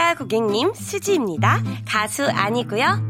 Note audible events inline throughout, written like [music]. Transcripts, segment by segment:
반갑습니다, 고객님. 수지입니다. 가수 아니고요.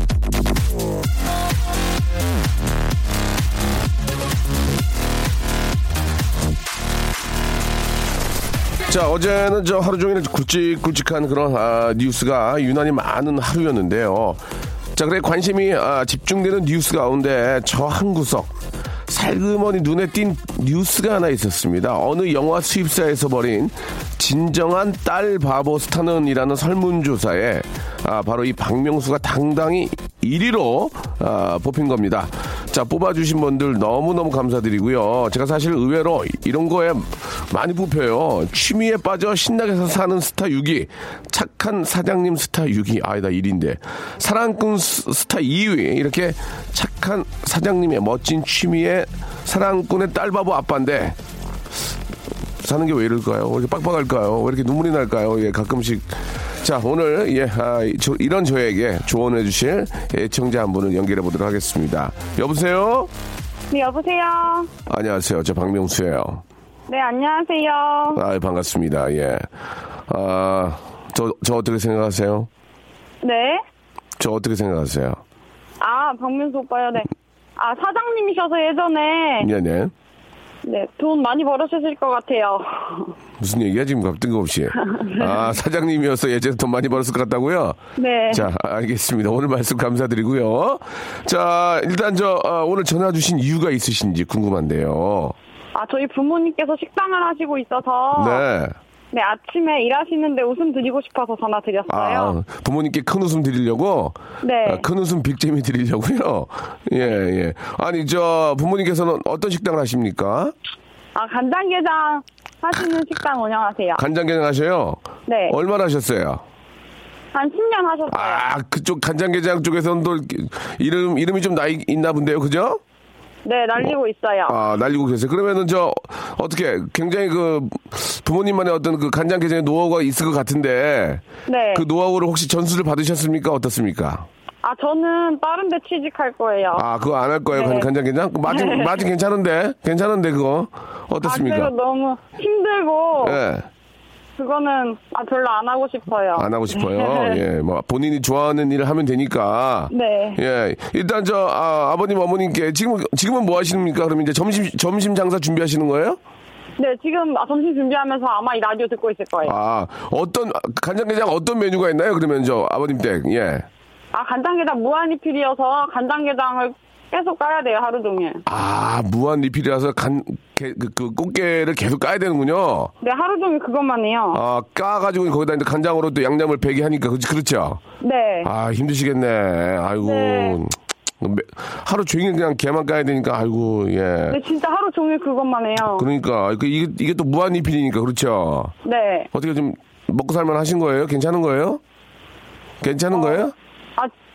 자 어제는 저 하루 종일 굵직굵직한 그런 아, 뉴스가 유난히 많은 하루였는데요. 자 그래 관심이 아, 집중되는 뉴스 가운데 저 한 구석 살그머니 눈에 띈 뉴스가 하나 있었습니다. 어느 영화 수입사에서 벌인 진정한 딸 바보 스타는이라는 설문조사에 아, 바로 이 박명수가 당당히 1위로 아, 뽑힌 겁니다. 자 뽑아주신 분들 너무너무 감사드리고요. 제가 사실 의외로 이런 거에 많이 뽑혀요. 취미에 빠져 신나게 사는 스타 6위, 착한 사장님 스타 6위, 아니다 1위인데 사랑꾼 스- 스타 2위 이렇게 착한 사장님의 멋진 취미에 사랑꾼의 딸바보 아빠인데 사는 게 왜 이럴까요? 왜 이렇게 빡빡할까요? 왜 이렇게 눈물이 날까요? 예, 가끔씩. 자, 오늘, 예, 아, 이- 저- 이런 저에게 조언해 주실 애청자 한 분을 연결해 보도록 하겠습니다. 여보세요? 네, 여보세요. 안녕하세요. 저 박명수예요. 네, 안녕하세요. 아, 반갑습니다. 예. 아, 저, 저 어떻게 생각하세요? 네. 저 어떻게 생각하세요? 아, 박민수 오빠요, 네. 아, 사장님이셔서 예전에, 네네. 네, 돈 많이 벌으셨을 것 같아요. 무슨 얘기야, 지금 갑 뜬금없이. [laughs] 아, 사장님이어서 예전에 돈 많이 벌었을 것 같다고요? 네. 자, 알겠습니다. 오늘 말씀 감사드리고요. 자, 일단 저, 어, 오늘 전화 주신 이유가 있으신지 궁금한데요. 아, 저희 부모님께서 식당을 하시고 있어서, 네. 네. 아침에 일하시는데 웃음 드리고 싶어서 전화 드렸어요. 아, 부모님께 큰 웃음 드리려고? 네. 아, 큰 웃음 빅잼이 드리려고요? [laughs] 예, 예. 아니, 저, 부모님께서는 어떤 식당을 하십니까? 아, 간장게장 하시는 식당 운영하세요. 간장게장 하셔요? 네. 얼마나 하셨어요? 한 10년 하셨어요. 아, 그쪽 간장게장 쪽에서는 또 이름, 이름이 좀 나이 있나 본데요, 그죠? 네, 날리고 있어요. 아, 날리고 계세요. 그러면은 저, 어떻게, 굉장히 그, 부모님만의 어떤 그 간장 게장의 노하우가 있을 것 같은데, 네. 그 노하우를 혹시 전수를 받으셨습니까? 어떻습니까? 아, 저는 다른 데 취직할 거예요. 아, 그거 안 할 거예요, 네. 간장 게장? 맛은, 네. [laughs] 맛은 괜찮은데? 괜찮은데, 그거? 아, 어떻습니까? 그리고 너무 힘들고, 예, 그거는 아 별로 안 하고 싶어요. 안 하고 싶어요. [laughs] 예, 뭐, 본인이 좋아하는 일을 하면 되니까. 네. 예, 일단 저, 아, 아버님, 어머님께, 지금, 지금은 뭐 하십니까? 그러면 이제 점심, 점심 장사 준비하시는 거예요? 네, 지금 아, 점심 준비하면서 아마 이 라디오 듣고 있을 거예요. 아, 어떤, 간장게장 어떤 메뉴가 있나요? 그러면 저, 아버님 댁, 예. 아, 간장게장 무한리필이어서 간장게장을 계속 까야 돼요, 하루 종일. 아, 무한 리필이라서 간, 게, 그, 그 꽃게를 계속 까야 되는군요. 네, 하루 종일 그것만 해요. 아, 까가지고 거기다 이제 간장으로 또 양념을 배게 하니까, 그렇지, 그렇죠? 네. 아, 힘드시겠네. 아이고. 네. 매- 하루 종일 그냥 게만 까야 되니까, 아이고, 예. 네, 진짜 하루 종일 그것만 해요. 그러니까, 그 이게, 이게 또 무한 리필이니까, 그렇죠? 네. 어떻게 좀 먹고 살만 하신 거예요? 괜찮은 거예요? 괜찮은 거예요?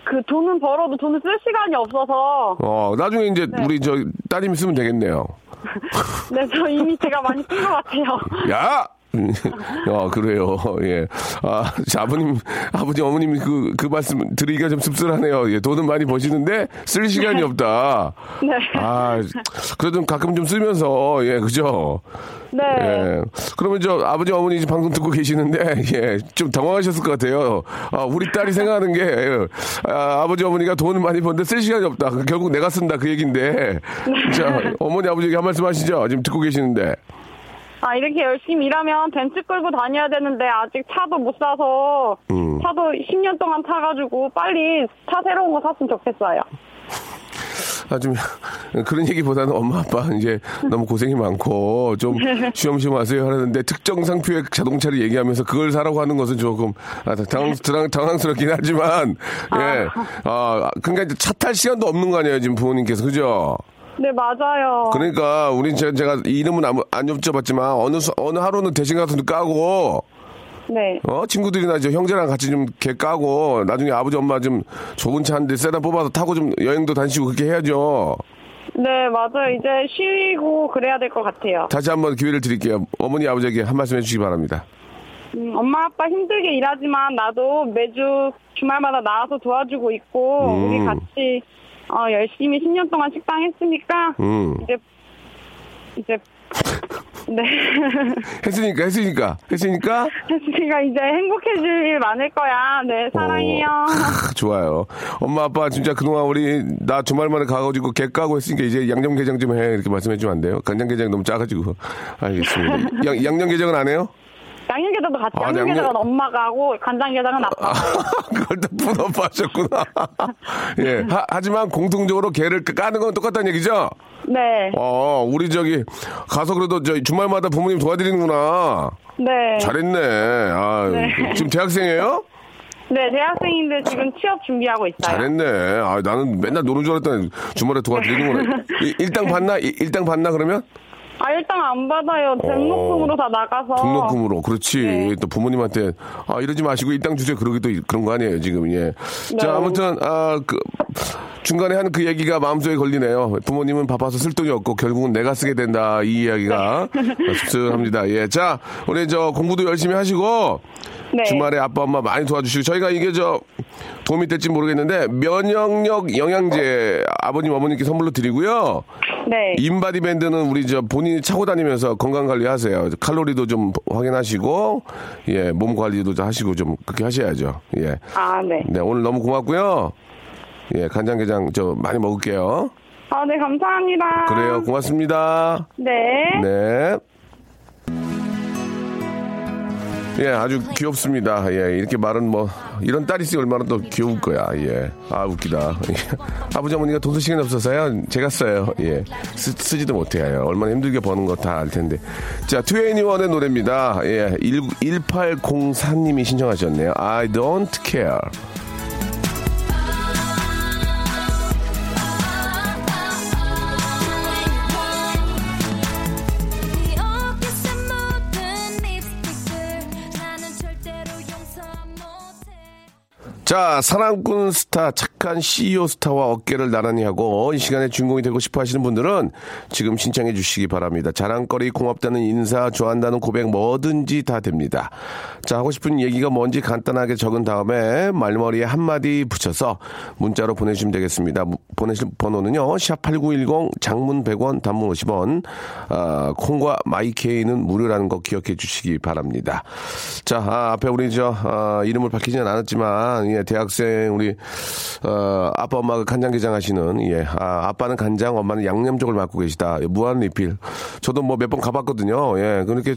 아, 그 돈은 벌어도 돈을 쓸 시간이 없어서. 어, 나중에 이제 네. 우리 저 따님이 쓰면 되겠네요. [laughs] 네, 저 이미 제가 많이 쓴 것 같아요. 야! [laughs] 아, 그래요. 예. 아, 자, 아버님, 아버지, 어머님 그, 그 말씀 드리기가 좀 씁쓸하네요. 예, 돈은 많이 버시는데 쓸 시간이 없다. 네. 아, 그래도 가끔 좀 쓰면서, 예, 그죠? 네. 예. 그러면 저 아버지, 어머니 지금 방송 듣고 계시는데, 예, 좀 당황하셨을 것 같아요. 아, 우리 딸이 생각하는 게, 예, 아, 아버지, 어머니가 돈을 많이 버는데 쓸 시간이 없다. 결국 내가 쓴다. 그 얘기인데. 자, 어머니, 아버지에게 한 말씀 하시죠. 지금 듣고 계시는데. 아, 이렇게 열심히 일하면 벤츠 끌고 다녀야 되는데 아직 차도 못 사서 음. 차도 10년 동안 타가지고 빨리 차 새로운 거 샀으면 좋겠어요. 아, 좀, [laughs] 그런 얘기보다는 엄마, 아빠 이제 너무 고생이 많고 좀 [laughs] 쉬엄쉬엄 하세요 하는데 특정 상표의 자동차를 얘기하면서 그걸 사라고 하는 것은 조금 아, 당황, 당황, 당황스럽긴 하지만, 예. 아, 그러니까 이제 차탈 시간도 없는 거 아니에요, 지금 부모님께서. 그죠? 네, 맞아요. 그러니까 우린 제가, 제가 이름은 안, 안 여쭤봤지만 어느, 수- 어느 하루는 대신 가서 까고 네. 어 친구들이나 이제 형제랑 같이 좀 개 까고 나중에 아버지 엄마 좀 좋은 차 한 대 세단 뽑아서 타고 좀 여행도 다니시고 그렇게 해야죠. 네, 맞아요. 이제 쉬고 그래야 될 것 같아요. 다시 한번 기회를 드릴게요. 어머니 아버지에게 한 말씀 해주시기 바랍니다. 음, 엄마 아빠 힘들게 일하지만 나도 매주 주말마다 나와서 도와주고 있고 음. 우리 같이 어, 열심히 10년 동안 식당 했으니까 음. 이제 이제 [laughs] 네 했으니까 했으니까 했으니까 [laughs] 했으니까 이제 행복해질 일 많을 거야. 네 사랑해요. 크, 좋아요. 엄마 아빠 진짜 그동안 우리 나 주말만에 가가지고 개 까고 했으니까 이제 양념게장 좀 해 이렇게 말씀해주면 안 돼요? 간장게장 너무 짜가지고 알겠습니다. 양, 양념게장은 안 해요? 양념게장도 같이 아, 양념게장은 양념- 엄마가 하고 간장게장은 아빠가 해요. [laughs] 그걸 또 분업 하셨구나. [laughs] 예. 하, 하지만 공통적으로 개를 까는 건 똑같다는 얘기죠? 네. 어, 우리 저기 가서 그래도 저 주말마다 부모님 도와드리는구나. 네. 잘했네. 아, 네. 지금 대학생이에요? 네, 대학생인데 지금 취업 준비하고 있어요. 잘했네. 아, 나는 맨날 노는 줄 알았더니 주말에 도와드리는구나. [laughs] 이- 일당 받나? 이- 일당 받나 그러면? 아, 일단 안 받아요. 등록금으로 다 나가서. 어. 등록금으로. 그렇지. 네. 또 부모님한테 아, 이러지 마시고 일당 주세요. 그러기도 그런 거 아니에요, 지금. 예. 자, 네. 아무튼 아, 그 중간에 한 그 얘기가 마음속에 걸리네요. 부모님은 바빠서 쓸 돈이 없고 결국은 내가 쓰게 된다. 이 이야기가 [laughs] 씁쓸합니다. 예. 자, 우리 저 공부도 열심히 하시고 네. 주말에 아빠 엄마 많이 도와주시고 저희가 이게 저 도움이 될지 모르겠는데 면역력 영양제 아버님 어머님께 선물로 드리고요. 네. 인바디 밴드는 우리 저 본인이 차고 다니면서 건강 관리하세요. 칼로리도 좀 확인하시고 예, 몸 관리도 좀 하시고 좀 그렇게 하셔야죠. 예. 아, 네. 네, 오늘 너무 고맙고요. 예, 간장게장 저 많이 먹을게요. 아, 네, 감사합니다. 그래요. 고맙습니다. 네. 네. 예, 아주 귀엽습니다. 예, 이렇게 말은 뭐, 이런 딸이 있으면 얼마나 또 귀여울 거야. 예. 아, 웃기다. 예. 아버지 어머니가 돈쓸 시간이 없어서요. 제가 써요. 예. 쓰, 지도 못해요. 얼마나 힘들게 버는 거 다 알 텐데. 자, 트웨이니원의 노래입니다. 예. 1, 1804님이 신청하셨네요. I don't care. 자, 사랑꾼 스타, 착한 CEO 스타와 어깨를 나란히 하고 이 시간에 주인공이 되고 싶어 하시는 분들은 지금 신청해 주시기 바랍니다. 자랑거리, 고맙다는 인사, 좋아한다는 고백 뭐든지 다 됩니다. 자, 하고 싶은 얘기가 뭔지 간단하게 적은 다음에 말머리에 한마디 붙여서 문자로 보내주시면 되겠습니다. 무- 보내실 번호는요, 샵8910 장문 100원, 단문 50원, 아, 콩과 마이케이는 무료라는 거 기억해 주시기 바랍니다. 자, 아, 앞에 우리 저, 아, 이름을 밝히지는 않았지만, 예, 대학생 우리, 어, 아빠 엄마가 간장게장 하시는, 예, 아, 아빠는 간장, 엄마는 양념 쪽을 맡고 계시다. 예, 무한 리필. 저도 뭐 몇 번 가봤거든요. 예, 그렇게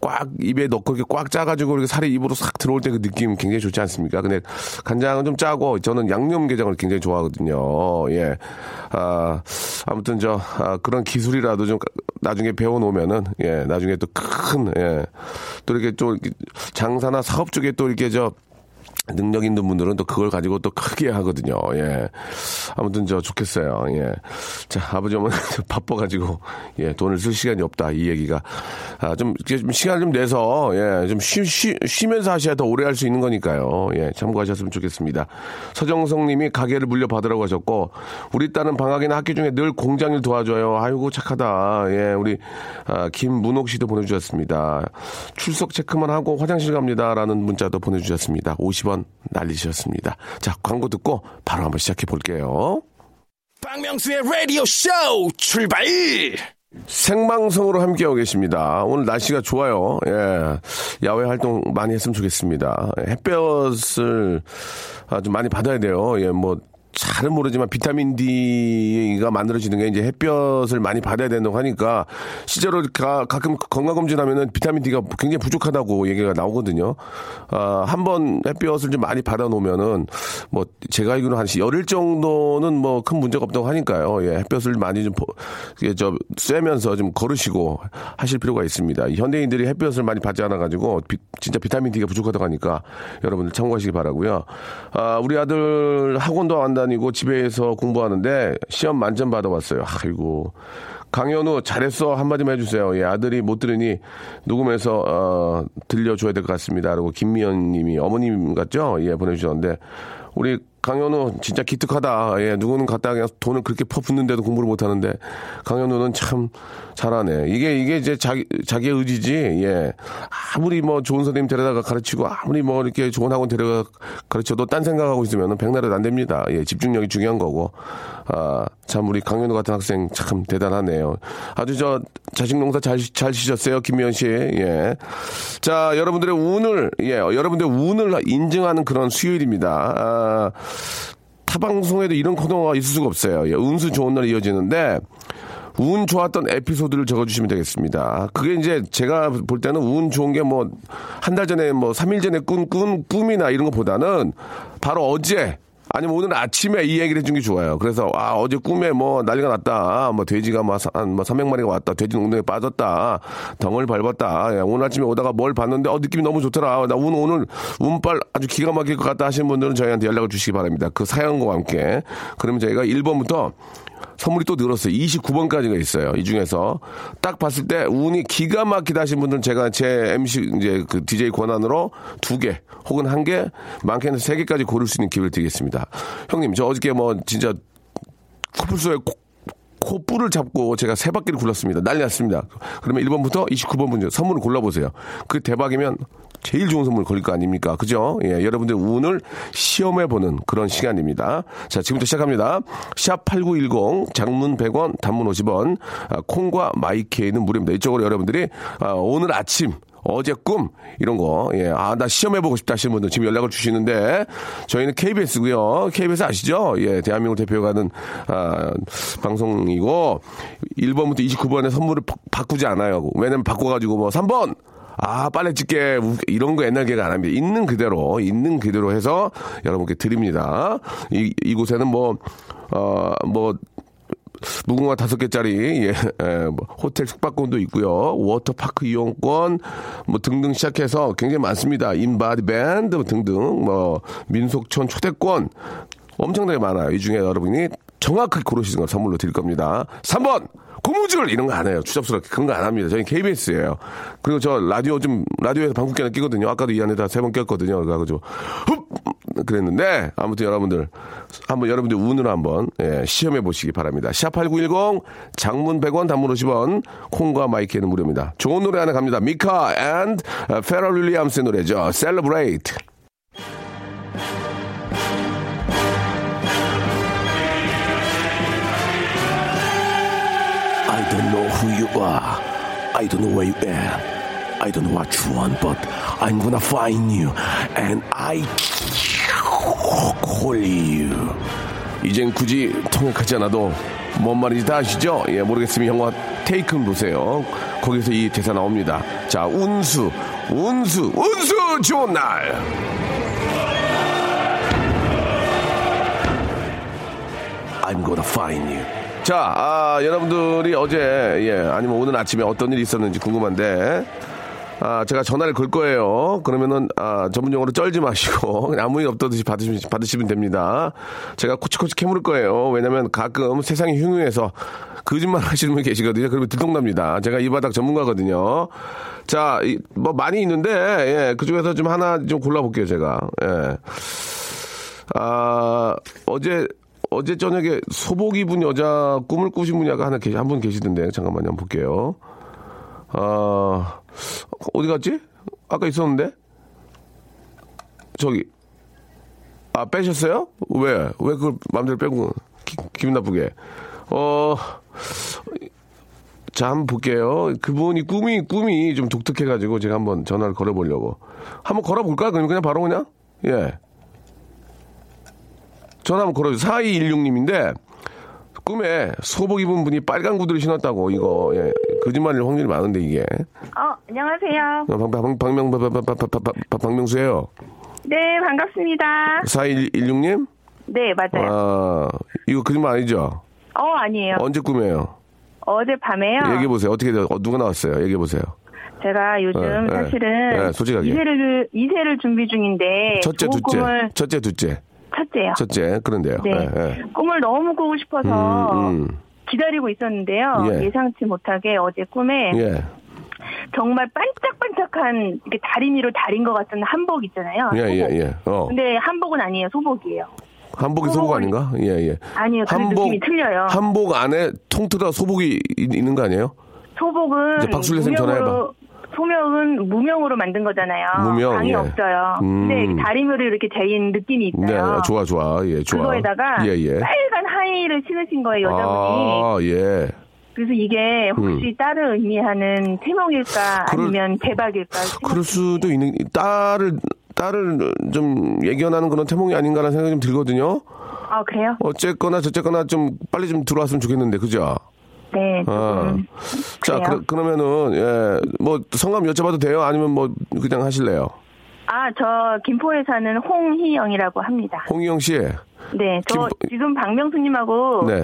꽉 입에 넣고 이렇게 꽉 짜가지고 이렇게 살이 입으로 싹 들어올 때 그 느낌 굉장히 좋지 않습니까? 근데 간장은 좀 짜고 저는 양념게장을 굉장히 좋아하거든요. 예. 아, 아무튼 저, 아, 그런 기술이라도 좀 나중에 배워놓으면은, 예, 나중에 또 큰, 예, 또 이렇게 또 이렇게 장사나 사업 쪽에 또 이렇게 저, 능력 있는 분들은 또 그걸 가지고 또 크게 하거든요. 예. 아무튼 저 좋겠어요. 예. 자, 아버지 어머니 [laughs] 바빠가지고, 예, 돈을 쓸 시간이 없다. 이 얘기가. 아, 좀, 좀 시간을 좀 내서, 예, 좀 쉬, 쉬, 쉬면서 하셔야 더 오래 할 수 있는 거니까요. 예, 참고하셨으면 좋겠습니다. 서정성 님이 가게를 물려받으라고 하셨고, 우리 딸은 방학이나 학기 중에 늘 공장일 도와줘요. 아이고, 착하다. 예, 우리, 아, 김문옥 씨도 보내주셨습니다. 출석 체크만 하고 화장실 갑니다. 라는 문자도 보내주셨습니다. 50원 날리셨습니다. 자, 광고 듣고 바로 한번 시작해 볼게요. 박명수의 라디오 쇼 출발! 생방송으로 함께하고 계십니다. 오늘 날씨가 좋아요. 예. 야외 활동 많이 했으면 좋겠습니다. 햇볕을 아, 좀 많이 받아야 돼요. 예, 뭐, 잘은 모르지만 비타민 D가 만들어지는 게 이제 햇볕을 많이 받아야 된다고 하니까 실제로 가, 가끔 건강검진하면은 비타민 D가 굉장히 부족하다고 얘기가 나오거든요. 아, 한 번 햇볕을 좀 많이 받아 놓으면은 뭐 제가 알기로는 한 열흘 정도는 뭐 큰 문제가 없다고 하니까요. 예, 햇볕을 많이 좀, 보- 이게 저, 쐬면서 좀 걸으시고 하실 필요가 있습니다. 이 현대인들이 햇볕을 많이 받지 않아가지고 비- 진짜 비타민 D가 부족하다고 하니까 여러분들 참고하시기 바라고요. 아, 우리 아들 학원도 안 다니고 집에서 공부하는데 시험 만점 받아왔어요. 아이고. 강현우 잘했어 한마디만 해주세요. 예, 아들이 못 들으니 녹음해서 어, 들려줘야 될 것 같습니다. 그리고 김미연님이 어머님 같죠? 예 보내주셨는데 우리 강현우 진짜 기특하다. 예, 누구는 갖다 그냥 돈을 그렇게 퍼붓는데도 공부를 못 하는데 강현우는 참 잘하네. 이게 이게 이제 자기 자기의 의지지. 예, 아무리 뭐 좋은 선생님 데려다가 가르치고 아무리 뭐 이렇게 좋은 학원 데려가 가르쳐도 딴 생각하고 있으면 백날은 안 됩니다. 예, 집중력이 중요한 거고. 아, 참 우리 강현우 같은 학생 참 대단하네요. 아주 저 자식 농사 잘, 잘 지셨어요, 김미연 씨. 예. 자, 여러분들의 운을, 예, 여러분들의 운을 인증하는 그런 수요일입니다. 아, 타 방송에도 이런 코너가 있을 수가 없어요. 예, 운수 좋은 날 이어지는데, 운 좋았던 에피소드를 적어주시면 되겠습니다. 그게 이제 제가 볼 때는 운 좋은 게 뭐, 한 달 전에 뭐, 3일 전에 꾼, 꾼, 꿈이나 이런 것보다는 바로 어제, 아니면 오늘 아침에 이 얘기를 해준 게 좋아요. 그래서, 아, 어제 꿈에 뭐 난리가 났다. 뭐 돼지가 뭐, 사- 한뭐 300마리가 왔다. 돼지 농동에 빠졌다. 덩을 밟았다. 야, 오늘 아침에 오다가 뭘 봤는데, 어, 느낌이 너무 좋더라. 나 운, 오늘 운빨 아주 기가 막힐 것 같다 하시는 분들은 저희한테 연락을 주시기 바랍니다. 그 사연과 함께. 그러면 저희가 1번부터 선물이 또 늘었어요. 29번까지가 있어요. 이 중에서 딱 봤을 때 운이 기가 막히다 하신 분들은 제가 제 MC 이제 그 DJ 권한으로 두 개 혹은 한 개, 많게는 세 개까지 고를 수 있는 기회를 드리겠습니다. 형님, 저 어저께 뭐 진짜 코뿔소에 코, 코뿔을 잡고 제가 세 바퀴를 굴렀습니다. 난리 났습니다. 그러면 1번부터 29번 문제 선물을 골라보세요. 그 대박이면 제일 좋은 선물 걸릴 거 아닙니까? 그죠? 예, 여러분들 운을 시험해보는 그런 시간입니다. 자, 지금부터 시작합니다. 샵8910, 장문 100원, 단문 50원, 아, 콩과 마이케이는 무료입니다. 이쪽으로 여러분들이 아, 오늘 아침 어제 꿈 이런 거 예. 아, 나 시험해 보고 싶다 하시는 분들 지금 연락을 주시는데 저희는 KBS고요. KBS 아시죠? 예. 대한민국 대표가는 아, 방송이고 1번부터 29번의 선물을 바- 바꾸지 않아요. 왜냐면 바꿔 가지고 뭐 3번 아, 빨래 집게, 우- 이런 거 옛날 개가 안 합니다. 있는 그대로, 있는 그대로 해서 여러분께 드립니다. 이, 이곳에는 뭐, 어, 뭐, 무궁화 다섯 개짜리 예, 예, 뭐 호텔 숙박권도 있고요. 워터파크 이용권 뭐 등등 시작해서 굉장히 많습니다. 인바디 밴드 등등 뭐 민속촌 초대권 엄청나게 많아요. 이 중에 여러분이 정확하게 고르시는 걸 선물로 드릴 겁니다. 3번 고무줄 이런 거 안 해요. 추잡스럽게 그런 거 안 합니다. 저희 KBS예요. 그리고 저 라디오 좀 라디오에서 방귀 뀌나 끼거든요. 아까도 이 안에다 세 번 꼈거든요. 그래가지고 흡 그랬는데 아무튼 여러분들 한번 여러분들 운으로 한번 예, 시험해 보시기 바랍니다. 샵8910 장문 100원 단문 50원 콩과 my K는 무료입니다. 좋은 노래 하나 갑니다. MIKA and Pharrell Williams의 노래죠. Celebrate. I don't know who you are. I don't know where you are. I don't know what you want, but I'm gonna find you and I you. 이젠 굳이 통역하지 않아도 뭔 말인지 다 아시죠? 예, 모르겠으면 영화 테이큰 보세요. 거기서 이 대사 나옵니다. 자, 운수, 운수, 운수 좋은 날. Gonna find you. 자, 아, 여러분들이 어제, 예, 아니면 오늘 아침에 어떤 일이 있었는지 궁금한데, 아, 제가 전화를 걸 거예요. 그러면은, 아, 전문 용어로 쩔지 마시고, [laughs] 아무 일 없다듯이 받으시면, 받으시면 됩니다. 제가 코치코치 캐물을 거예요. 왜냐면 가끔 세상이 흉흉해서 거짓말 하시는 분 계시거든요. 그러면 들통납니다. 제가 이 바닥 전문가거든요. 자, 이, 뭐 많이 있는데, 예, 그 중에서 좀 하나 좀 골라볼게요, 제가. 예. 아, 어제, 어제 저녁에 소복 입은 여자 꿈을 꾸신 분이 아까 하나 계시, 한 분 계시던데. 잠깐만요, 한번 볼게요. 아, 어디 갔지? 아까 있었는데? 저기, 아, 빼셨어요? 왜? 왜 그걸 마음대로 빼고, 기, 기분 나쁘게. 어, 자, 한번 볼게요. 그분이 꿈이, 꿈이 좀 독특해가지고 제가 한번 전화를 걸어보려고. 한번 걸어볼까요? 그럼 그냥 바로 그냥? 예. 전화 한번 걸어주세요. 4216님인데, 꿈에 소복 입은 분이 빨간 구두를 신었다고, 이거, 예. 거짓말일 확률이 많은데, 이게. 어, 안녕하세요. 어, 방, 방, 박명, 박, 박, 박, 박, 박, 박, 박명수예요 네, 반갑습니다. 4116님? 네, 맞아요. 아, 이거 거짓말 아니죠? 어, 아니에요. 언제 꿈이에요? 어제 밤에요. 얘기해 보세요. 어떻게, 돼? 어, 누가 나왔어요? 얘기해 보세요. 제가 요즘 네, 네. 사실은 네, 솔직하게. 이세를 이세를 준비 중인데 첫째, 둘째. 꿈을 첫째, 둘째. 첫째요. 첫째, 그런데요. 네. 예, 예. 꿈을 너무 꾸고 싶어서 음, 음. 기다리고 있었는데요. 예. 예. 상치 못하게 어제 꿈에 예, 정말 반짝반짝한 이렇게 다리미로 다린 것 같은 한복 있잖아요. 예, 예, 소복. 예. 어. 근데 한복은 아니에요. 소복이에요. 한복이 소복 아닌가? 예, 예. 아니요. 그 느낌이 틀려요. 한복 안에 통틀어 소복이 있- 있는 거 아니에요? 소복은 박술래 쌤 전화해봐. 소명은 무명으로 만든 거잖아요. 무명, 방이 예. 없어요. 음. 근데 다리미로 이렇게 재인 느낌이 네, 있어요. 좋아, 좋아. 예, 좋아. 그거에다가 예, 예. 빨간 하이를 신으신 거예요, 여자분이. 아, 예. 그래서 이게 혹시 딸을 의미하는 태몽일까 그럴- 아니면 대박일까? 그럴 수도 있는, 딸을, 딸을 좀 예견하는 그런 태몽이 아닌가라는 생각이 좀 들거든요. 아 그래요? 어쨌거나 저쨌거나 좀 빨리 좀 들어왔으면 좋겠는데, 그죠? 네. 아. 자, 그래요. 그, 러면은 예, 뭐, 성함 여쭤봐도 돼요? 아니면 뭐, 그냥 하실래요? 아, 저 김포에 사는 홍희영이라고 합니다. 홍희영 씨. 네, 저 김포- 지금 박명수님하고 네.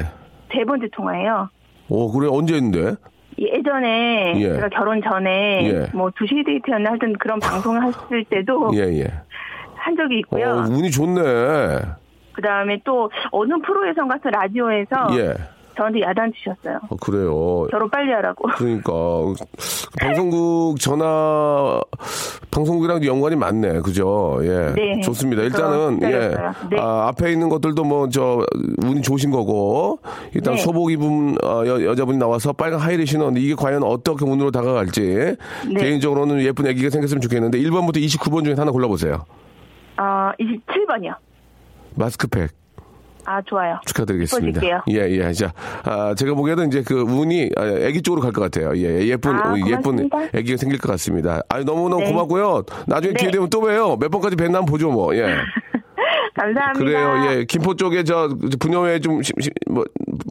세 번째 통화예요. 오, 그래, 언제 했는데? 예전에 예. 제가 결혼 전에 예. 뭐 두시 데이트였나 하여튼 그런 방송을 했을 때도 [laughs] 예, 예. 한 적이 어, 있고요. 운이 좋네. 그 다음에 또 어느 프로에선가 그 라디오에서 예. 저한테 야단 치셨어요. 어, 그래요. 결혼 빨리 하라고. [laughs] 그러니까 방송국 전화 방송국이랑 연관이 많네, 그죠? 예, 네, 좋습니다. 일단은 예. 네. 아, 앞에 있는 것들도 뭐 저 운이 좋으신 거고 일단 네. 소복 입은 어, 여, 여자분이 나와서 빨간 하이를 신었는데 이게 과연 어떻게 운으로 다가갈지 네. 개인적으로는 예쁜 아기가 생겼으면 좋겠는데 1번부터 29번 중에 하나 골라보세요. 어, 27번이요. 마스크팩. 아, 좋아요. 축하드리겠습니다. 예, 예. 자, 아, 제가 보기에는 이제 그 운이 아, 애기 쪽으로 갈 것 같아요. 예, 예쁜, 아, 예쁜 고맙습니다. 애기가 생길 것 같습니다. 아유, 너무너무 네. 고맙고요. 나중에 네. 기회 되면 또 봬요. 몇 번까지 뵀나 한번 보죠, 뭐. 예. [laughs] 감사합니다. 그래요, 예. 김포 쪽에 저 분녀회 좀, 시- 시- 뭐,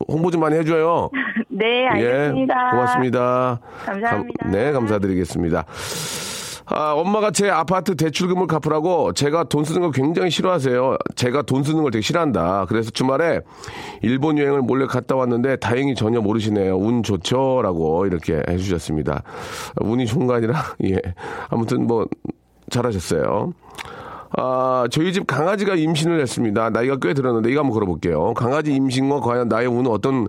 홍보 좀 많이 해줘요. [laughs] 네, 알겠습니다. 예, 고맙습니다. 감사합니다. 감- 네, 감사드리겠습니다. 아, 엄마가 제 아파트 대출금을 갚으라고 제가 돈 쓰는 걸 굉장히 싫어하세요. 제가 돈 쓰는 걸 되게 싫어한다. 그래서 주말에 일본 여행을 몰래 갔다 왔는데 다행히 전혀 모르시네요. 운 좋죠? 라고 이렇게 해주셨습니다. 운이 좋은 거 아니라, [laughs] 예. 아무튼 뭐, 잘하셨어요. 아, 저희 집 강아지가 임신을 했습니다. 나이가 꽤 들었는데 이거 한번 걸어볼게요. 강아지 임신과 과연 나의 운은 어떤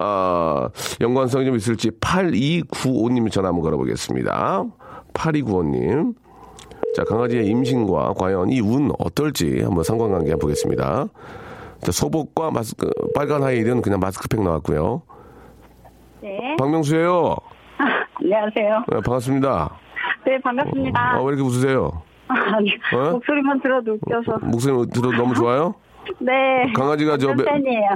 아, 연관성이 좀 있을지 8295님 전화 한번 걸어보겠습니다. 8295님. 자, 강아지의 임신과 과연 이 운 어떨지 한번 상관관계 보겠습니다. 자, 소복과 마스크, 빨간 하이는 그냥 마스크팩 나왔고요. 네. 박명수예요 안녕하세요. 네, 반갑습니다. 네, 반갑습니다. 아, 왜 이렇게 웃으세요? 아니, 어? 목소리만 들어도 웃겨서. 목소리 들어도 너무 좋아요? 네. 강아지가 저 몇.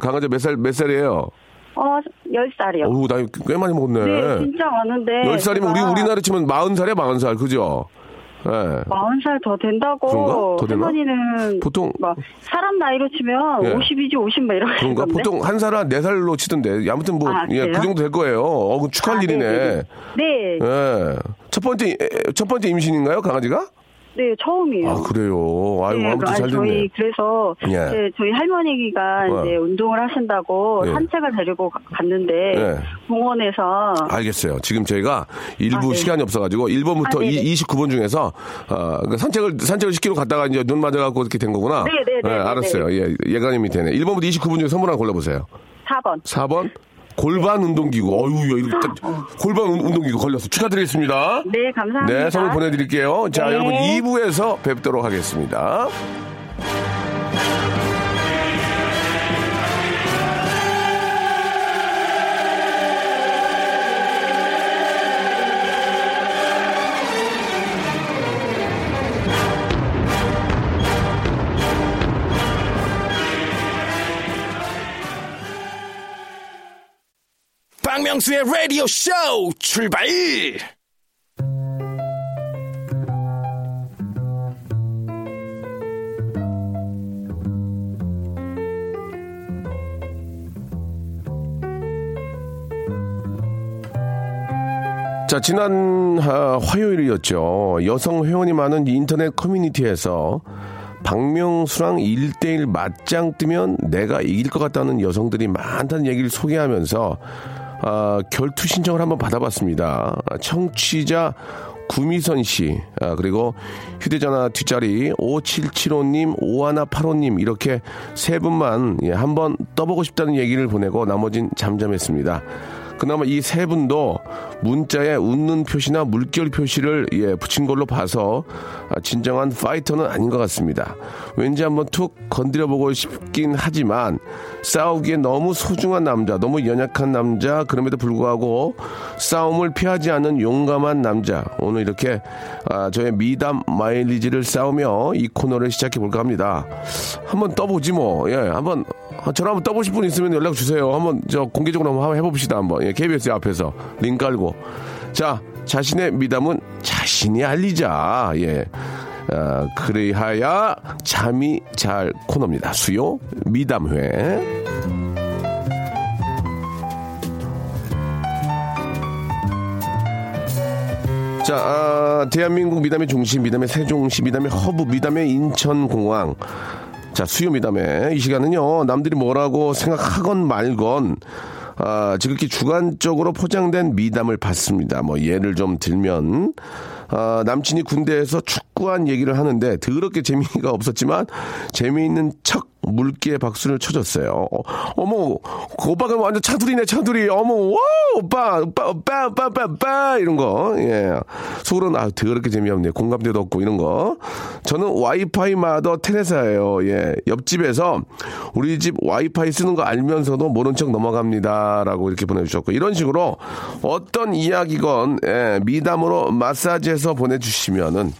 강아지 몇 살 몇 살이에요? 어, 10살이요. 어우 나이 꽤 많이 먹었네. 네, 진짜 많은데. 열 살이면 우리 제가 우리나라 치면 마흔 살이야 마흔 살 그죠? 예. 40살 더 된다고. 그런가? 더 되나? 할머니는 보통 뭐 사람 나이로 치면 예. 50이지 50뭐 이런 그런가? 건데. 보통 한살한네 살로 치던데. 아무튼 뭐 아, 예? 그 정도 될 거예요. 어, 그 축하할 아, 일이네. 네네네. 네. 예. 첫 번째 에, 첫 번째 임신인가요, 강아지가? 네, 처음이에요. 아, 그래요. 아유, 네, 아무튼 잘 됐네. 저희 그래서 예. 이제 저희 할머니가 어. 이제 운동을 하신다고 예. 산책을 데리고 가- 갔는데 예. 공원에서 알겠어요. 지금 저희가 일부 아, 네. 시간이 없어가지고 1번부터 아, 네네. 29번 중에서 어, 그 산책을 산책을 시키러 갔다가 이제 눈 맞아갖고 이렇게 된 거구나. 네네네, 네네. 알았어요. 예, 예관님 밑에네. 1번부터 29번 중에 선물 하나 골라보세요. 4번. 4번 골반 운동기구. 어유, 이거 딱 골반 운- 운동기구 걸렸어. 축하드리겠습니다. 네, 감사합니다. 네, 선물 보내드릴게요. 자, 네. 여러분 2부에서 뵙도록 하겠습니다. 박명수의 라디오 쇼 출발! 자, 지난 아, 화요일이었죠. 여성 회원이 많은 인터넷 커뮤니티에서 박명수랑 1대1 맞짱 뜨면 내가 이길 것 같다는 여성들이 많다는 얘기를 소개하면서 아, 결투 신청을 한번 받아봤습니다. 청취자 구미선 씨, 아, 그리고 휴대전화 뒷자리 5775님, 5185님, 이렇게 세 분만 예, 한번 떠보고 싶다는 얘기를 보내고 나머진 잠잠했습니다. 그나마 이 세 분도 문자에 웃는 표시나 물결 표시를 예, 붙인 걸로 봐서 아, 진정한 파이터는 아닌 것 같습니다. 왠지 한번 툭 건드려보고 싶긴 하지만 싸우기에 너무 소중한 남자, 너무 연약한 남자, 그럼에도 불구하고 싸움을 피하지 않는 용감한 남자. 오늘 이렇게 아, 저의 미담 마일리지를 싸우며 이 코너를 시작해 볼까 합니다. 한번 떠보지 뭐. 예, 한번 아, 전화 한번 떠보실 분 있으면 연락 주세요. 한번 저 공개적으로 한번 해봅시다. 한번 예, KBS 앞에서 링 깔고 자 자신의 미담은 자신이 알리자. 예. 아, 그래야 잠이 잘 코너입니다. 수요 미담회. 자, 아, 대한민국 미담의 중심, 미담의 세종시, 미담의 허브, 미담의 인천공항. 자, 수요 미담에 이 시간은요, 남들이 뭐라고 생각하건 말건, 아, 지극히 주관적으로 포장된 미담을 받습니다. 뭐, 예를 좀 들면, 아, 남친이 군대에서 축구한 얘기를 하는데, 더럽게 재미가 없었지만, 재미있는 척 물기에 박수를 쳐줬어요. 어, 그 오빠가 완전 차두리네, 차두리. 어머, 와, 오빠, 오빠, 오빠, 오빠, 오빠, 오빠, 이런 거. 예. 속으로는, 아, 더럽게 재미없네. 공감대도 없고, 이런 거. 저는 와이파이 마더 테레사예요. 예. 옆집에서 우리 집 와이파이 쓰는 거 알면서도 모른 척 넘어갑니다. 라고 이렇게 보내주셨고, 이런 식으로 어떤 이야기건, 예, 미담으로 마사지해서 보내주시면은,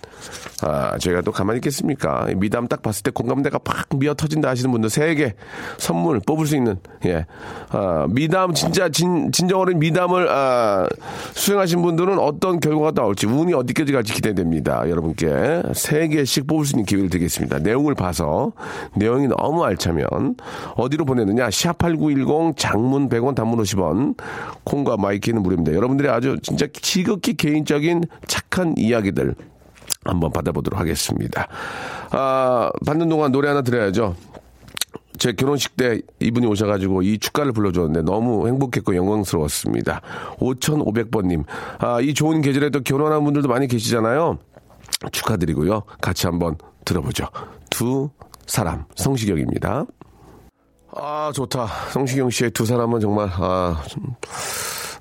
아, 저희가 또 가만히 있겠습니까? 미담 딱 봤을 때 공감대가 팍 미어 터진다 하시는 분들 세개 선물 뽑을 수 있는, 예. 아, 미담, 진짜 진, 진정 어린 미담을, 아, 수행하신 분들은 어떤 결과가 나올지, 운이 어디까지 갈지 기대됩니다. 여러분께 세 개씩 뽑을 수 있는 기회를 드리겠습니다. 내용을 봐서, 내용이 너무 알차면, 어디로 보내느냐, 샵8910 장문 100원 단문 50원, 콩과 my K는 무료입니다. 여러분들의 아주 진짜 지극히 개인적인 착한 이야기들, 한번 받아보도록 하겠습니다. 아, 받는 동안 노래 하나 드려야죠. 제 결혼식 때 이분이 오셔가지고 이 축가를 불러줬는데 너무 행복했고 영광스러웠습니다. 5500번님. 아, 이 좋은 계절에 또 결혼한 분들도 많이 계시잖아요. 축하드리고요. 같이 한번 들어보죠. 두 사람, 성시경입니다. 아, 좋다. 성시경 씨의 두 사람은 정말, 아, 좀,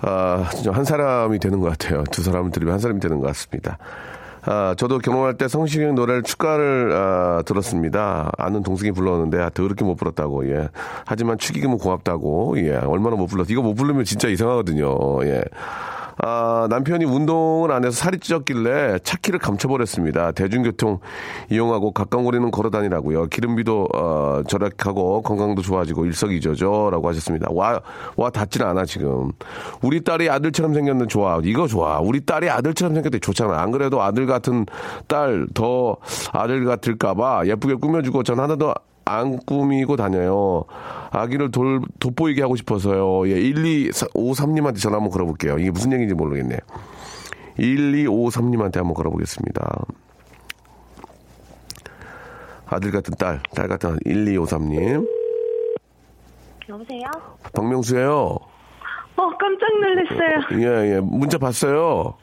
아, 진짜 한 사람이 되는 것 같아요. 두 사람을 들으면 한 사람이 되는 것 같습니다. 아, 저도 결혼할 때 성시경 노래를 축가를 아, 들었습니다. 아는 동생이 불렀는데 아, 더럽게 못 불렀다고. 예. 하지만 축의금은 고맙다고. 예. 얼마나 못 불렀. 이거 못 부르면 진짜 이상하거든요. 예. 아, 남편이 운동을 안 해서 살이 쪘길래 차키를 감춰버렸습니다. 대중교통 이용하고 가까운 거리는 걸어 다니라고요. 기름비도 어, 절약하고 건강도 좋아지고 일석이조죠. 라고 하셨습니다. 와, 와, 닿질 않아, 지금. 우리 딸이 아들처럼 생겼는데 좋아. 이거 좋아. 우리 딸이 아들처럼 생겼는데 좋잖아. 안 그래도 아들 같은 딸 더 아들 같을까봐 예쁘게 꾸며주고 전 하나도 안 꾸미고 다녀요. 아기를 돌, 돋보이게 하고 싶어서요. 예, 1253님한테 전화 한번 걸어볼게요. 이게 무슨 얘기인지 모르겠네. 1253님한테 한번 걸어보겠습니다. 아들 같은 딸, 딸 같은 1253님. 여보세요? 박명수예요 어, 깜짝 놀랐어요. 예, 예. 문자 봤어요.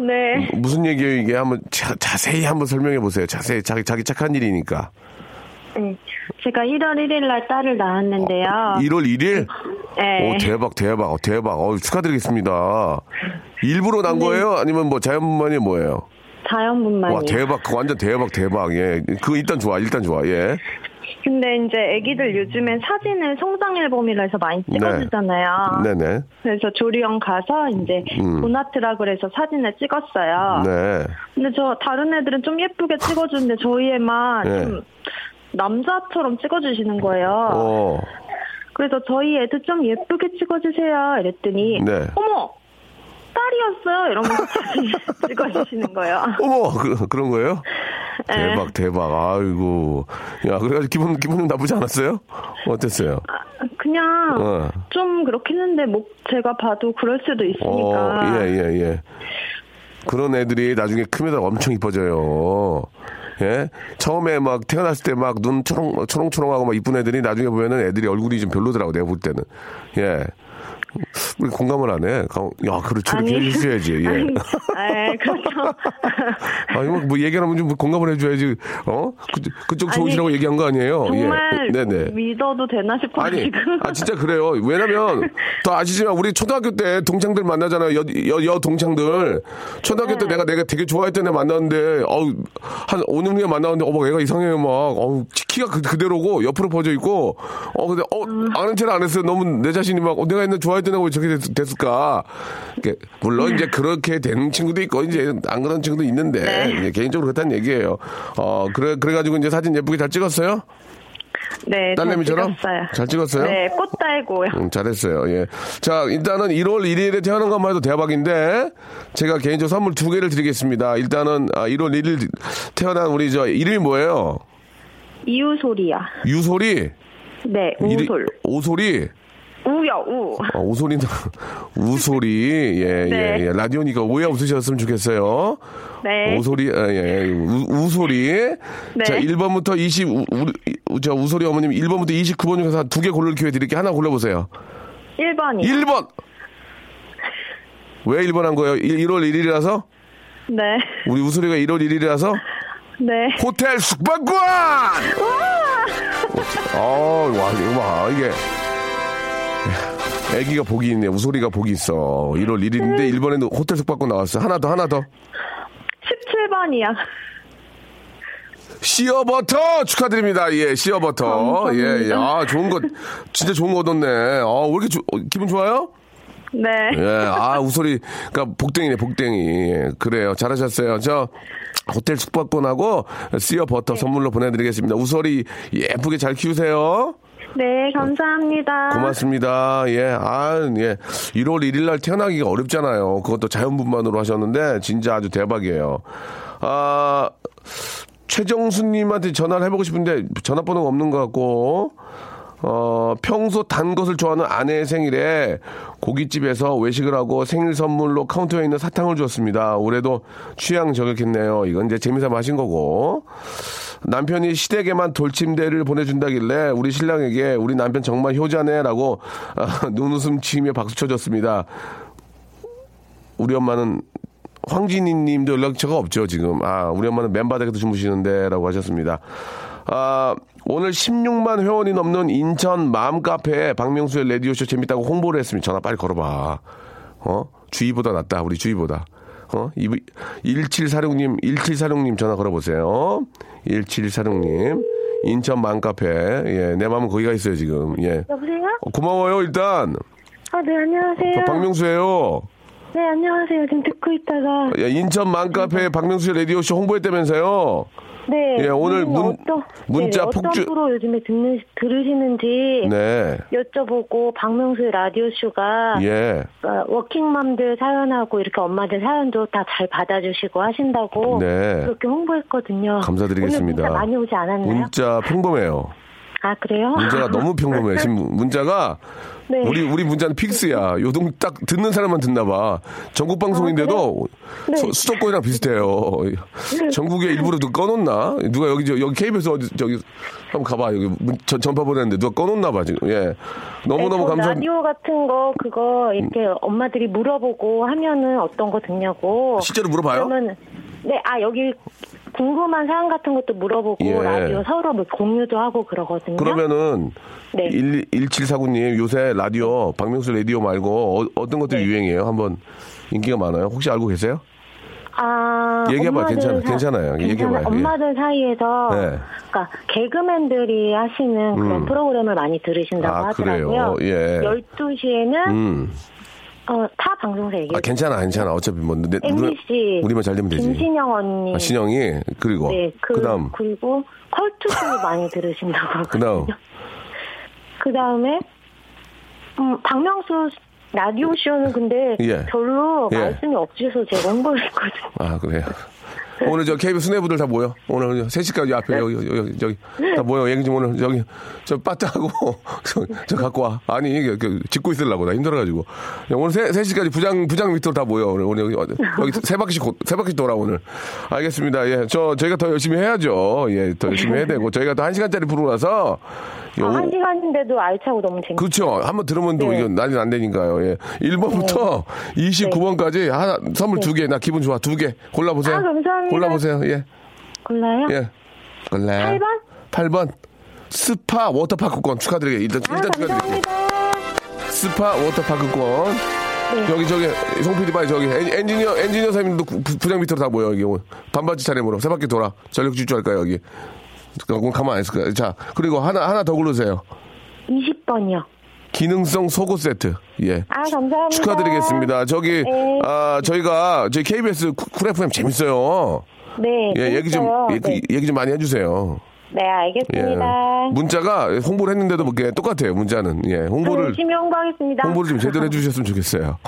네. 무슨 얘기예요, 이게? 한번 자, 자세히 한번 설명해 보세요. 자세히. 자기, 자기 착한 일이니까. 네. 제가 1월 1일 날 딸을 낳았는데요. 1월 1일? 네. 오, 대박, 대박, 어, 대박. 어, 축하드리겠습니다. 일부러 난 거예요? 아니면 뭐 자연분만이 뭐예요? 자연분만이요. 와, 대박. 완전 대박, 대박. 예. 그거 일단 좋아, 일단 좋아. 예. 근데 이제 애기들 요즘에 사진을 성장 앨범이라 해서 많이 찍어주잖아요. 네 네. 그래서 조리원 가서 이제 음. 도나트라 그래서 사진을 찍었어요. 네. 근데 저 다른 애들은 좀 예쁘게 찍어주는데 저희 애만 네. 좀 남자처럼 찍어주시는 거예요. 어, 그래서 저희 애도 좀 예쁘게 찍어주세요. 이랬더니 네. 어머 딸이었어요. 이러면서 [laughs] 찍어주시는 거예요. 어머, 그, 그런 거예요? 네. 대박, 대박. 아이고. 야, 그래가지고 기분, 기분 좀 나쁘지 않았어요? 어땠어요? 그냥 어. 좀 그렇긴 한데 뭐 제가 봐도 그럴 수도 어, 있으니까. 예, 예, 예. 그런 애들이 나중에 크면 엄청 이뻐져요. 예? 처음에 막 태어났을 때 막 눈 초롱, 초롱초롱하고 막 이쁜 애들이 나중에 보면은 애들이 얼굴이 좀 별로더라고, 내가 볼 때는. 예. 왜 공감을 안 해? 가- 야, 그렇지. 이렇게 아니. 해주셔야지. 예. 아니, 에, 그렇죠. [laughs] 아니, 뭐, 뭐 얘기하면 좀 공감을 해줘야지. 어? 그, 그쪽 아니, 좋으시라고 얘기한 거 아니에요? 정말 예. 네네. 믿어도 되나 싶어가지고. 아니, 아, 진짜 그래요. 왜냐면, 또 아시지만, 우리 초등학교 때 동창들 만나잖아요. 여, 여, 여 동창들. 초등학교 때 네. 내가, 내가 되게 좋아했던 애 만났는데, 어우, 한 5년 후에 만났는데, 어머, 애가 이상해요, 막. 어우, 키가 그, 그대로고, 옆으로 퍼져 있고, 어, 근데, 어, 음. 아는 체를 안 했어요. 너무 내 자신이 막, 어, 내가 옛날 좋아했던 왜 저렇게 됐, 됐을까. 물론 이제 그렇게 되는 친구도 있고, 이제 안 그런 친구도 있는데, 네. 개인적으로 그렇다는 얘기예요. 어, 그래, 그래가지고 이제 사진 예쁘게 잘 찍었어요? 네, 잘 딸내미처럼? 찍었어요. 잘 찍었어요? 네, 꽃 달고요. 음, 잘했어요. 예. 자, 일단은 1월 1일에 태어난 것만 해도 대박인데, 제가 개인적으로 선물 두 개를 드리겠습니다. 일단은, 아, 1월 1일 태어난 우리 저, 이름이 뭐예요? 이유솔이야. 유소리? 네, 이리- 우솔. 오소리? 우요, 우. 어, 오소리는, 우소리. [laughs] 예, 네. 예, 예. 라디오니까 오해 없으셨으면 좋겠어요. 네. 오소리, 아, 예, 예. 우, 우소리. 네. 자, 1번부터 20, 우, 우- 저, 우소리 어머님 1번부터 29번 중에서 두 개 고를 기회 드릴게요. 하나 골라보세요. 1번이요. 1번! 왜 1번 한 거예요? 1, 월 1일이라서? 네. 우리 우소리가 1월 1일이라서? 네. 호텔 숙박권! 어, 와, 이거 봐. 이게. 애기가 복이 있네. 우소리가 복이 있어. 1월 1일인데, 일본에는 호텔 숙박권 나왔어. 하나 더, 하나 더. 17번이야. 시어버터 축하드립니다. 예, 시어버터. 예, 예. 아, 좋은 거, 진짜 좋은 거 얻었네. 아, 왜 이렇게 조- 어, 기분 좋아요? 네. 예, 아, 우소리, 그니까, 복댕이네, 복댕이. 예, 그래요. 잘하셨어요. 저, 호텔 숙박권하고, 씨어 버터 선물로 보내드리겠습니다. 우소리, 예쁘게 잘 키우세요. 네, 감사합니다. 고맙습니다. 예, 아, 예. 1월 1일 날 태어나기가 어렵잖아요. 그것도 자연분만으로 하셨는데, 진짜 아주 대박이에요. 아, 최정수님한테 전화를 해보고 싶은데, 전화번호가 없는 것 같고, 어, 평소 단 것을 좋아하는 아내의 생일에 고깃집에서 외식을 하고 생일 선물로 카운터에 있는 사탕을 주었습니다. 올해도 취향 저격했네요. 이건 이제 재미삼아 하신 거고. 남편이 시댁에만 돌침대를 보내준다길래 우리 신랑에게 우리 남편 정말 효자네라고 아, 눈웃음 치며 박수 쳐줬습니다. 우리 엄마는 황진희 님도 연락처가 없죠, 지금. 아, 우리 엄마는 맨바닥에서 주무시는데, 라고 하셨습니다. 아, 오늘 16만 회원이 넘는 인천 맘카페에 박명수의 라디오쇼 재밌다고 홍보를 했습니다. 전화 빨리 걸어봐. 어? 주의보다 낫다, 우리 주의보다. 어? 1746님, 1746님 전화 걸어보세요. 1746님. 인천 맘카페. 예, 내 마음은 거기가 있어요, 지금. 예. 여보세요? 어, 고마워요, 일단. 아, 네, 안녕하세요. 박명수예요 네, 안녕하세요. 지금 듣고 있다가. 야, 인천 맘카페 박명수의 라디오쇼 홍보했다면서요? 네. 예, 오늘 문- 어떤, 문자 네, 폭주- 어떤 프로 요즘에 듣는, 들으시는지 네. 여쭤보고 박명수의 라디오쇼가 예. 어, 워킹맘들 사연하고 이렇게 엄마들 사연도 다 잘 받아주시고 하신다고 네. 그렇게 홍보했거든요. 감사드리겠습니다. 오늘 문자 많이 오지 않았나요? 문자 평범해요. 아, 그래요? 문자가 너무 평범해. 지금 [laughs] 문자가 네. 우리 우리 문자는 픽스야. 요동 딱 듣는 사람만 듣나 봐. 전국 방송인데도 네. 수- 수도권이랑 비슷해요. 전국에 일부러 누가 꺼놓나? 누가 여기 저, 여기 KBS 어디 저기 한번 가봐 여기 문- 전, 전파 보냈는데 누가 꺼놓나 봐 지금. 예. 너무 너무 네, 저 감사. 라디오 같은 거 그거 이렇게 엄마들이 물어보고 하면은 어떤 거 듣냐고. 실제로 물어봐요? 그러면 네, 아 여기 궁금한 사항 같은 것도 물어보고 예. 라디오 서로 뭐 공유도 하고 그러거든요. 그러면은 네. 1, 1749님 요새 라디오 박명수 라디오 말고 어, 떤 것들이 네. 유행이에요? 한번 인기가 많아요. 혹시 알고 계세요? 아, 얘기해봐요. 엄마들 괜찮아- 괜찮아요. 괜찮아- 얘기해봐요. 예. 엄마들 사이에서 네. 그러니까 개그맨들이 하시는 그런 음. 프로그램을 많이 들으신다고 아, 하더라고요. 그래요? 예. 12시에는 음. 어, 타 방송사 얘기. 아 괜찮아 괜찮아. 어차피 뭐 내, MBC 우리 만 잘 되면 되지. 김신영 언니. 아, 신영이 그리고 네, 그, 그다음 그리고 컬투쇼 [laughs] 많이 들으신다고. 그다음 그 다음에 음, 박명수 라디오 쇼는 근데 예. 별로 예. 말씀이 없으셔서 제가 홍보를 했거든요. 아 그래요. 오늘 저 KBS 수뇌부들 다 모여. 오늘 3시까지 앞에 여기 여기 저기 다 모여. 얘기 좀 오늘 저기 저 빠따하고 [laughs] 저, 저 갖고 와. 아니 이게 그 짓고 있으려고 나 힘들어가지고 오늘 3, 3시까지 부장 부장 밑으로 다 모여. 오늘 오늘 여기, 여기 세 바퀴씩 고- 세 바퀴 돌아 오늘. 알겠습니다. 예, 저 저희가 더 열심히 해야죠. 예, 더 열심히 해야 되고 저희가 또 한 시간짜리 프로라서 아, 한 시간인데도 알차고 너무 재밌어요. 그렇죠. 한번 들으면 또 네. 이게 난리 안 되니까요. 예. 1번부터 29번까지 하나, 선물 두 개. 나 기분 좋아. 두 개. 골라보세요. 아, 감사합니다. 골라보세요. 예. 골라요? 예. 골라요. 8번? 8번. 스파 워터파크권 축하드려요. 일단, 아, 일단 축하드릴게요. 스파 워터파크권. 네. 여기 저기 송 PD 봐요 저기 엔- 엔지니어 엔지니어 부- 부장 밑으로 다 모여 여기 반바지 차림으로 세 바퀴 돌아 전력 질주할까요 여기 그럼 가만 안 있을 거야 자 그리고 하나 하나 더 고르세요 20번이요. 기능성 속옷 세트 예 아, 감사합니다. 축하드리겠습니다. 저기 네. 아 저희가 저희 KBS Cool- Cool FM 재밌어요. 네. 예, 얘기 좀 재밌어요. 예, 그 네. 얘기 좀 많이 해주세요. 네, 예. 알겠습니다. 문자가 홍보를 했는데도 뭐 이게 똑같아요. 문자는 예 홍보를 열심히 홍보하겠습니다. 홍보를 좀 제대로 해주셨으면 좋겠어요.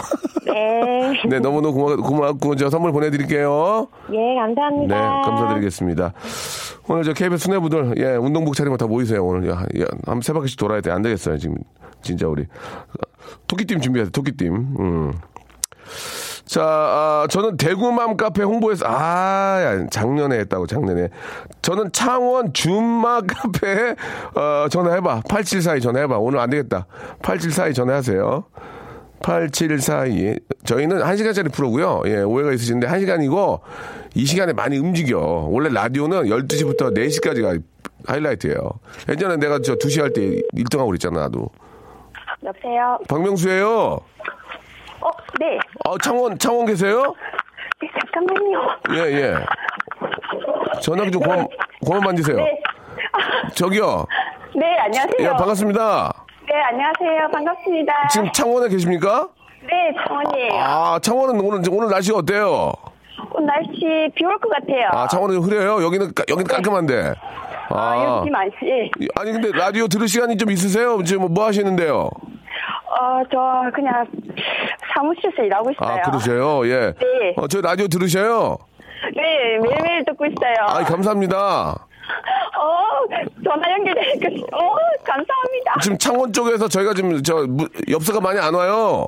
네. [laughs] 네 너무 너무 고마, 고맙고 저 선물 보내드릴게요. 예, 감사합니다. 네 감사드리겠습니다. 오늘 저 KBS 수뇌부들 예 운동복 차리면 다 모이세요 오늘 야, 야, 한세 바퀴씩 돌아야 돼 안 되겠어요 지금 진짜 우리 토끼팀 준비해야 돼 토끼팀. 음. 자, 아, 저는 대구맘 카페 홍보에서, 아, 야, 작년에 했다고, 작년에. 저는 창원 준마 [laughs] 카페에, 어, 전화해봐. 8742 전화해봐. 오늘 안 되겠다. 8742 전화하세요. 8742. 저희는 1시간짜리 프로고요 예, 오해가 있으신데 1시간이고, 이 시간에 많이 움직여. 원래 라디오는 12시부터 4시까지가 하이라이트예요 예전에 내가 저 2시 할 때 1등하고 그랬잖아, 나도. 여보세요? 박명수예요 어, 네. 아, 창원, 창원 계세요? 네, 잠깐만요. 예, 예. 전화기 좀 고만, 고만 만지세요. 네. 저기요. 네, 안녕하세요. 예, 반갑습니다. 네, 안녕하세요. 반갑습니다. 지금 창원에 계십니까? 네, 창원이에요. 아, 창원은 오늘, 오늘 날씨가 어때요? 오늘 날씨 비 올 것 같아요. 아, 창원은 흐려요? 여기는, 까- 여기는 깔끔한데. 아, 아. 여기 많이, 예. 아니, 근데 라디오 들을 시간이 좀 있으세요? 지금 뭐, 뭐 하시는데요? 어, 저 그냥 사무실에서 일하고 있어요. 아, 그러세요? 예. 네. 어, 저희 라디오 들으셔요? 네, 매일매일 듣고 있어요. 아 감사합니다. 어, 전화 연결되니까, 어, 감사합니다. 지금 창원 쪽에서 저희가 지금 저, 무- 엽서가 많이 안 와요.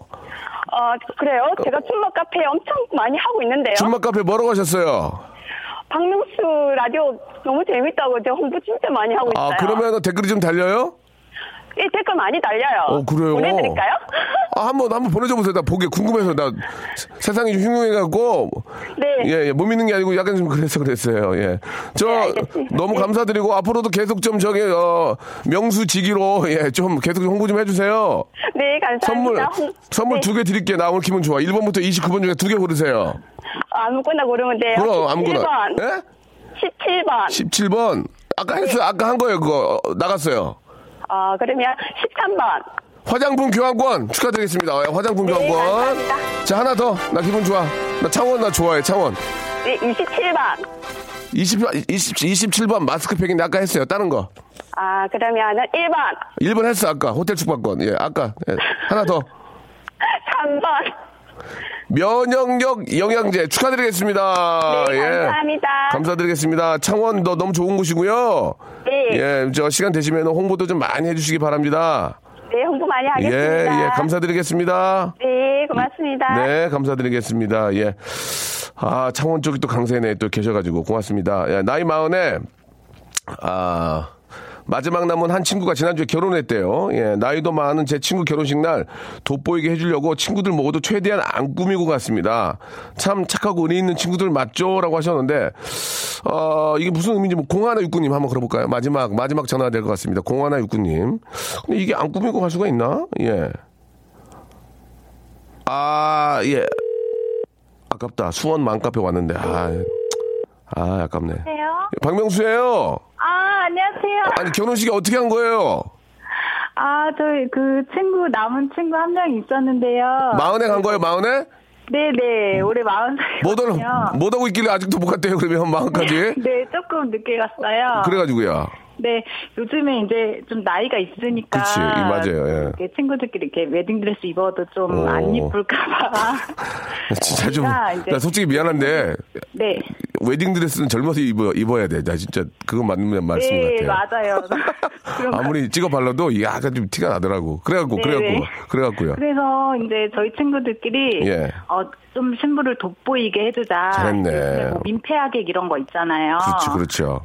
어, 그래요? 제가 춤막 카페 엄청 많이 하고 있는데요. 준막 카페 뭐라고 하셨어요? 박명수 라디오 너무 재밌다고 제가 홍보 진짜 많이 하고 있어요. 아, 그러면 댓글이 좀 달려요? 예, 댓글 많이 달려요. 어, 그래요? 보내드릴까요? [laughs] 아, 한 번, 한 번 보내줘 보세요. 나 보기 궁금해서. 나 세- 세상이 좀 흉흉해갖고. 네. 예, 예. 못 믿는 게 아니고 약간 좀 그래서 그랬어요. 예. 저, 네. 너무 네. 감사드리고 앞으로도 계속 좀 저기, 어, 명수지기로, 예, 좀 계속 홍보 좀 해주세요. 네, 선물, 감사합니다. 홍- 선물 네. 두개 드릴게요. 나 오늘 기분 좋아. 1번부터 29번 중에 두 개 고르세요. 아무거나 고르면 돼요. 그럼, 아무거나. 17번. 예? 17번. 17번. 아까 했어요. 아까 한 거예요. 그거. 어, 나갔어요. 어, 그러면 13번. 화장품 교환권 축하드리겠습니다. 어, 화장품 네, 교환권. 감사합니다. 자, 하나 더. 나 기분 좋아. 나 창원 나 좋아해, 창원. 네, 27번. 20, 20, 27번 마스크팩인데 아까 했어요. 다른 거. 아, 그러면은 1번. 1번 했어, 아까. 호텔 숙박권. 예, 아까. 예. 하나 더. 3번. 면역력 영양제 축하드리겠습니다. 네, 감사합니다. 감사드리겠습니다. 창원도 너무 좋은 곳이고요. 네. 예, 저 시간 되시면 홍보도 좀 많이 해주시기 바랍니다. 네, 홍보 많이 예, 하겠습니다. 예, 감사드리겠습니다. 네, 고맙습니다. 네, 감사드리겠습니다. 예. 아, 창원 쪽이 또 강세네 또 계셔가지고 고맙습니다. 예, 나이 마흔에, 아, 마지막 남은 한 친구가 지난주에 결혼했대요. 예, 나이도 많은 제 친구 결혼식 날 돋보이게 해주려고 친구들 모두 최대한 안 꾸미고 갔습니다. 참 착하고 의리 있는 친구들 맞죠? 라고 하셨는데, 어, 이게 무슨 의미인지 뭐 공하나 육구님 한번 걸어볼까요? 마지막, 마지막 전화가 될것 같습니다. 공하나 육구님. 근데 이게 안 꾸미고 갈 수가 있나? 예. 아, 예. 아깝다. 수원 맘카페 왔는데, 아, 아, 아깝네. 안녕하세요. 박명수예요 아, 안녕하세요. 아니, 결혼식이 어떻게 한 거예요? 아, 저희 그 친구, 남은 친구 한 명 있었는데요. 마흔에 간 거예요, 마흔에? 네네, 올해 마흔 살이거든요. 못 하고 있길래 아직도 못 갔대요, 그러면 마흔까지? [laughs] 네, 조금 늦게 갔어요. 그래가지고요. 네, 요즘에 이제 좀 나이가 있으니까. 그치, 맞아요, 예. 친구들끼리 이렇게 웨딩드레스 입어도 좀 오. 안 이쁠까봐. [laughs] 진짜 좀, 이제- 나 솔직히 미안한데, 네. 웨딩드레스는 젊어서 입어, 입어야 돼. 나 진짜 그거 맞는 말씀 네, 같아요. 맞아요. [laughs] 그런 거- 아무리 찍어 발라도 약간 좀 티가 나더라고. 그래갖고, 네, 그래갖고, 네. 그래갖고요. 그래서 이제 저희 친구들끼리 예. 어, 좀 신부를 돋보이게 해주자. 잘했네. 뭐 민폐하객 이런 거 있잖아요. 그렇죠, 그렇죠.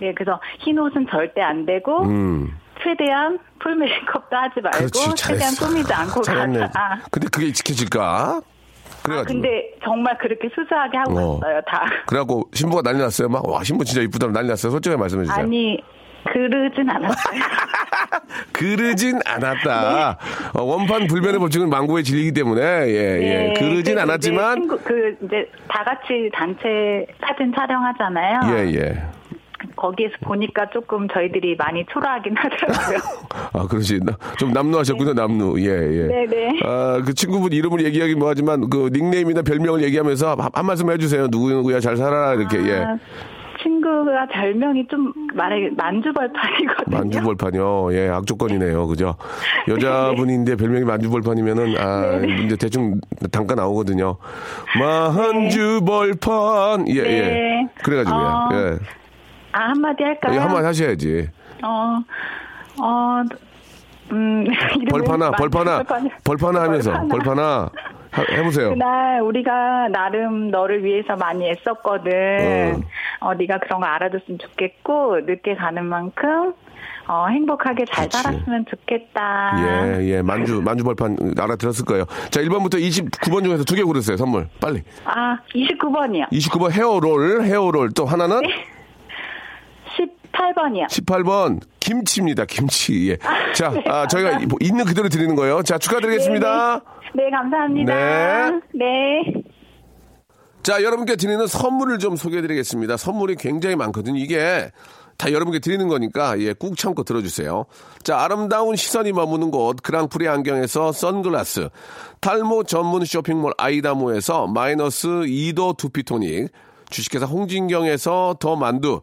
네, 그래서 흰 옷은 절대 안 되고 음. 최대한 풀 메이크업도 하지 말고 그렇지, 최대한. 꾸미지 않고 잘했네. 가자. 근데 그게 지켜질까? 아, 그래가지고. 근데 정말 그렇게 수수하게 하고 어. 있어요, 다. 그래갖고 신부가 난리 났어요. 막, 와, 신부 진짜 이쁘다고 난리 났어요. 솔직하게 말씀해 주세요. 아니, 그러진 않았어요. [laughs] 그러진 않았다. 어, 원판 불변의 법칙은 망고의 진리이기 때문에, 예, 예. 네, 그러진 그래서 않았지만, 이제 친구, 그, 이제 다 같이 단체 사진 촬영하잖아요. 예, 예. 거기에서 보니까 조금 저희들이 많이 초라하긴 하더라고요. [laughs] 아, 그러시. 나- 좀 남루하셨군요, 남루. 예, 예. 네네. 아, 그 친구분 이름을 얘기하긴 뭐하지만, 그 닉네임이나 별명을 얘기하면서 한, 한 말씀 해주세요. 누구누구야, 잘 살아라, 이렇게, 예. 아, 친구가 별명이 좀 말해 만주벌판이거든요. 만주벌판이요. 예, 악조건이네요. 그죠? [laughs] 여자분인데 별명이 만주벌판이면은, 아, 근데 대충 단가 나오거든요. 만주벌판. 예, 예. 네. 그래 가지고요. 어, 예. 아 한마디 할까요? 예, 한마디 하셔야지. 어, 어, 음, 벌파나, 만- 벌파나, 벌파나. 하면서, 벌파나. 하- 해보세요. 그날 우리가 나름 너를 위해서 많이 애썼거든. 어. 어, 네가 그런 거 알아줬으면 좋겠고 늦게 가는 만큼 어, 행복하게 잘 그치. 살았으면 좋겠다. 예, 예. 만주, 만주 벌판 알아들었을 거예요. 자, 1번부터 29번 중에서 두 개 고르세요. 선물. 빨리. 아, 29번이요. 29번 헤어롤, 헤어롤. 또 하나는? 18번이요. 18번 김치입니다. 김치. 예. 자, 네, 아, 저희가 뭐 있는 그대로 드리는 거예요. 자, 축하드리겠습니다. 네, 감사합니다. 네. 네. 자, 여러분께 드리는 선물을 좀 소개해 드리겠습니다. 선물이 굉장히 많거든요. 이게 다 여러분께 드리는 거니까 예, 꾹 참고 들어주세요. 자, 아름다운 시선이 머무는 곳 그랑프리 안경에서 선글라스, 탈모 전문 쇼핑몰 아이다모에서 마이너스 2도 두피토닉, 주식회사 홍진경에서 더 만두,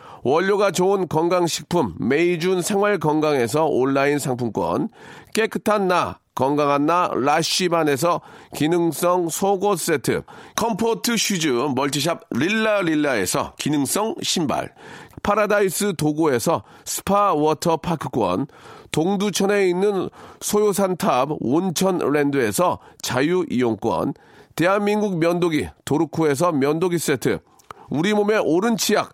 원료가 좋은 건강식품 메이준 생활건강에서 온라인 상품권, 깨끗한 나 건강한 나 라쉬반에서 기능성 속옷 세트, comfort shoes multi shop 릴라 릴라에서 기능성 신발, 파라다이스 도고에서 스파 워터 파크권, 동두천에 있는 소요산탑 온천랜드에서 자유 이용권, 대한민국 면도기 도루코에서 면도기 세트, 우리 몸의 오른 치약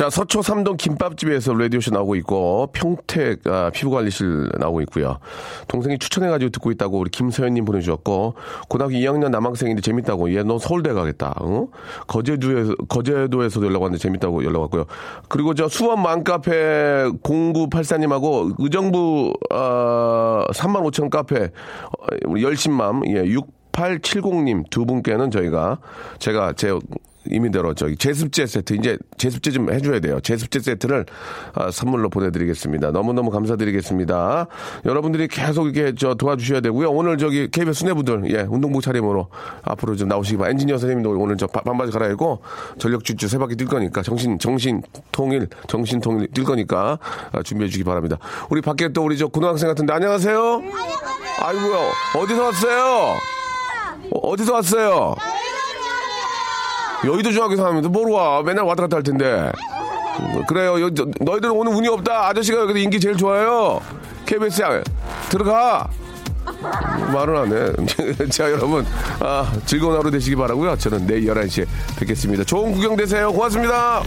자, 서초 삼동 김밥집에서 라디오쇼 나오고 있고, 평택 아, 피부관리실 나오고 있고요. 동생이 추천해가지고 듣고 있다고 우리 김서연님 보내주셨고, 고등학교 2학년 남학생인데 재밌다고, 얘 너 서울대 가겠다. 어? 거제도에서, 거제도에서도 연락 왔는데 재밌다고 연락 왔고요. 그리고 저 수원 맘카페 0984님하고 의정부, 어, 3만 5천 카페, 어, 우리 열심맘, 예, 6870님 두 분께는 저희가, 제가 제 이미대로 저기 제습제 세트 이제 제습제 좀 해줘야 돼요. 제습제 세트를 아, 선물로 보내드리겠습니다. 너무 너무 감사드리겠습니다. 여러분들이 계속 이렇게 저 도와주셔야 되고요. 오늘 저기 KBS 수뇌부들 예 운동복 차림으로 앞으로 좀 나오시기 바랍니다. 엔지니어 선생님도 오늘 저 바- 반바지 갈아입고 전력 질주 세 바퀴 뛸 거니까 정신 정신 통일 정신 통일 뛸 거니까 아, 준비해 주기 바랍니다. 우리 밖에 또 우리 저 고등학생 같은데 안녕하세요. 아이고요 어디서 왔어요? 어, 어디서 왔어요? 여의도 중학교 사람인데 뭘 와? 맨날 왔다 갔다 할 텐데. 음, 그래요. 여, 저- 너희들은 오늘 운이 없다. 아저씨가 여기서 인기 제일 좋아요. KBS 야 들어가. 말은 안 해. [laughs] 자, 여러분. 아, 즐거운 하루 되시기 바라고요 저는 내일 11시에 뵙겠습니다. 좋은 구경 되세요. 고맙습니다.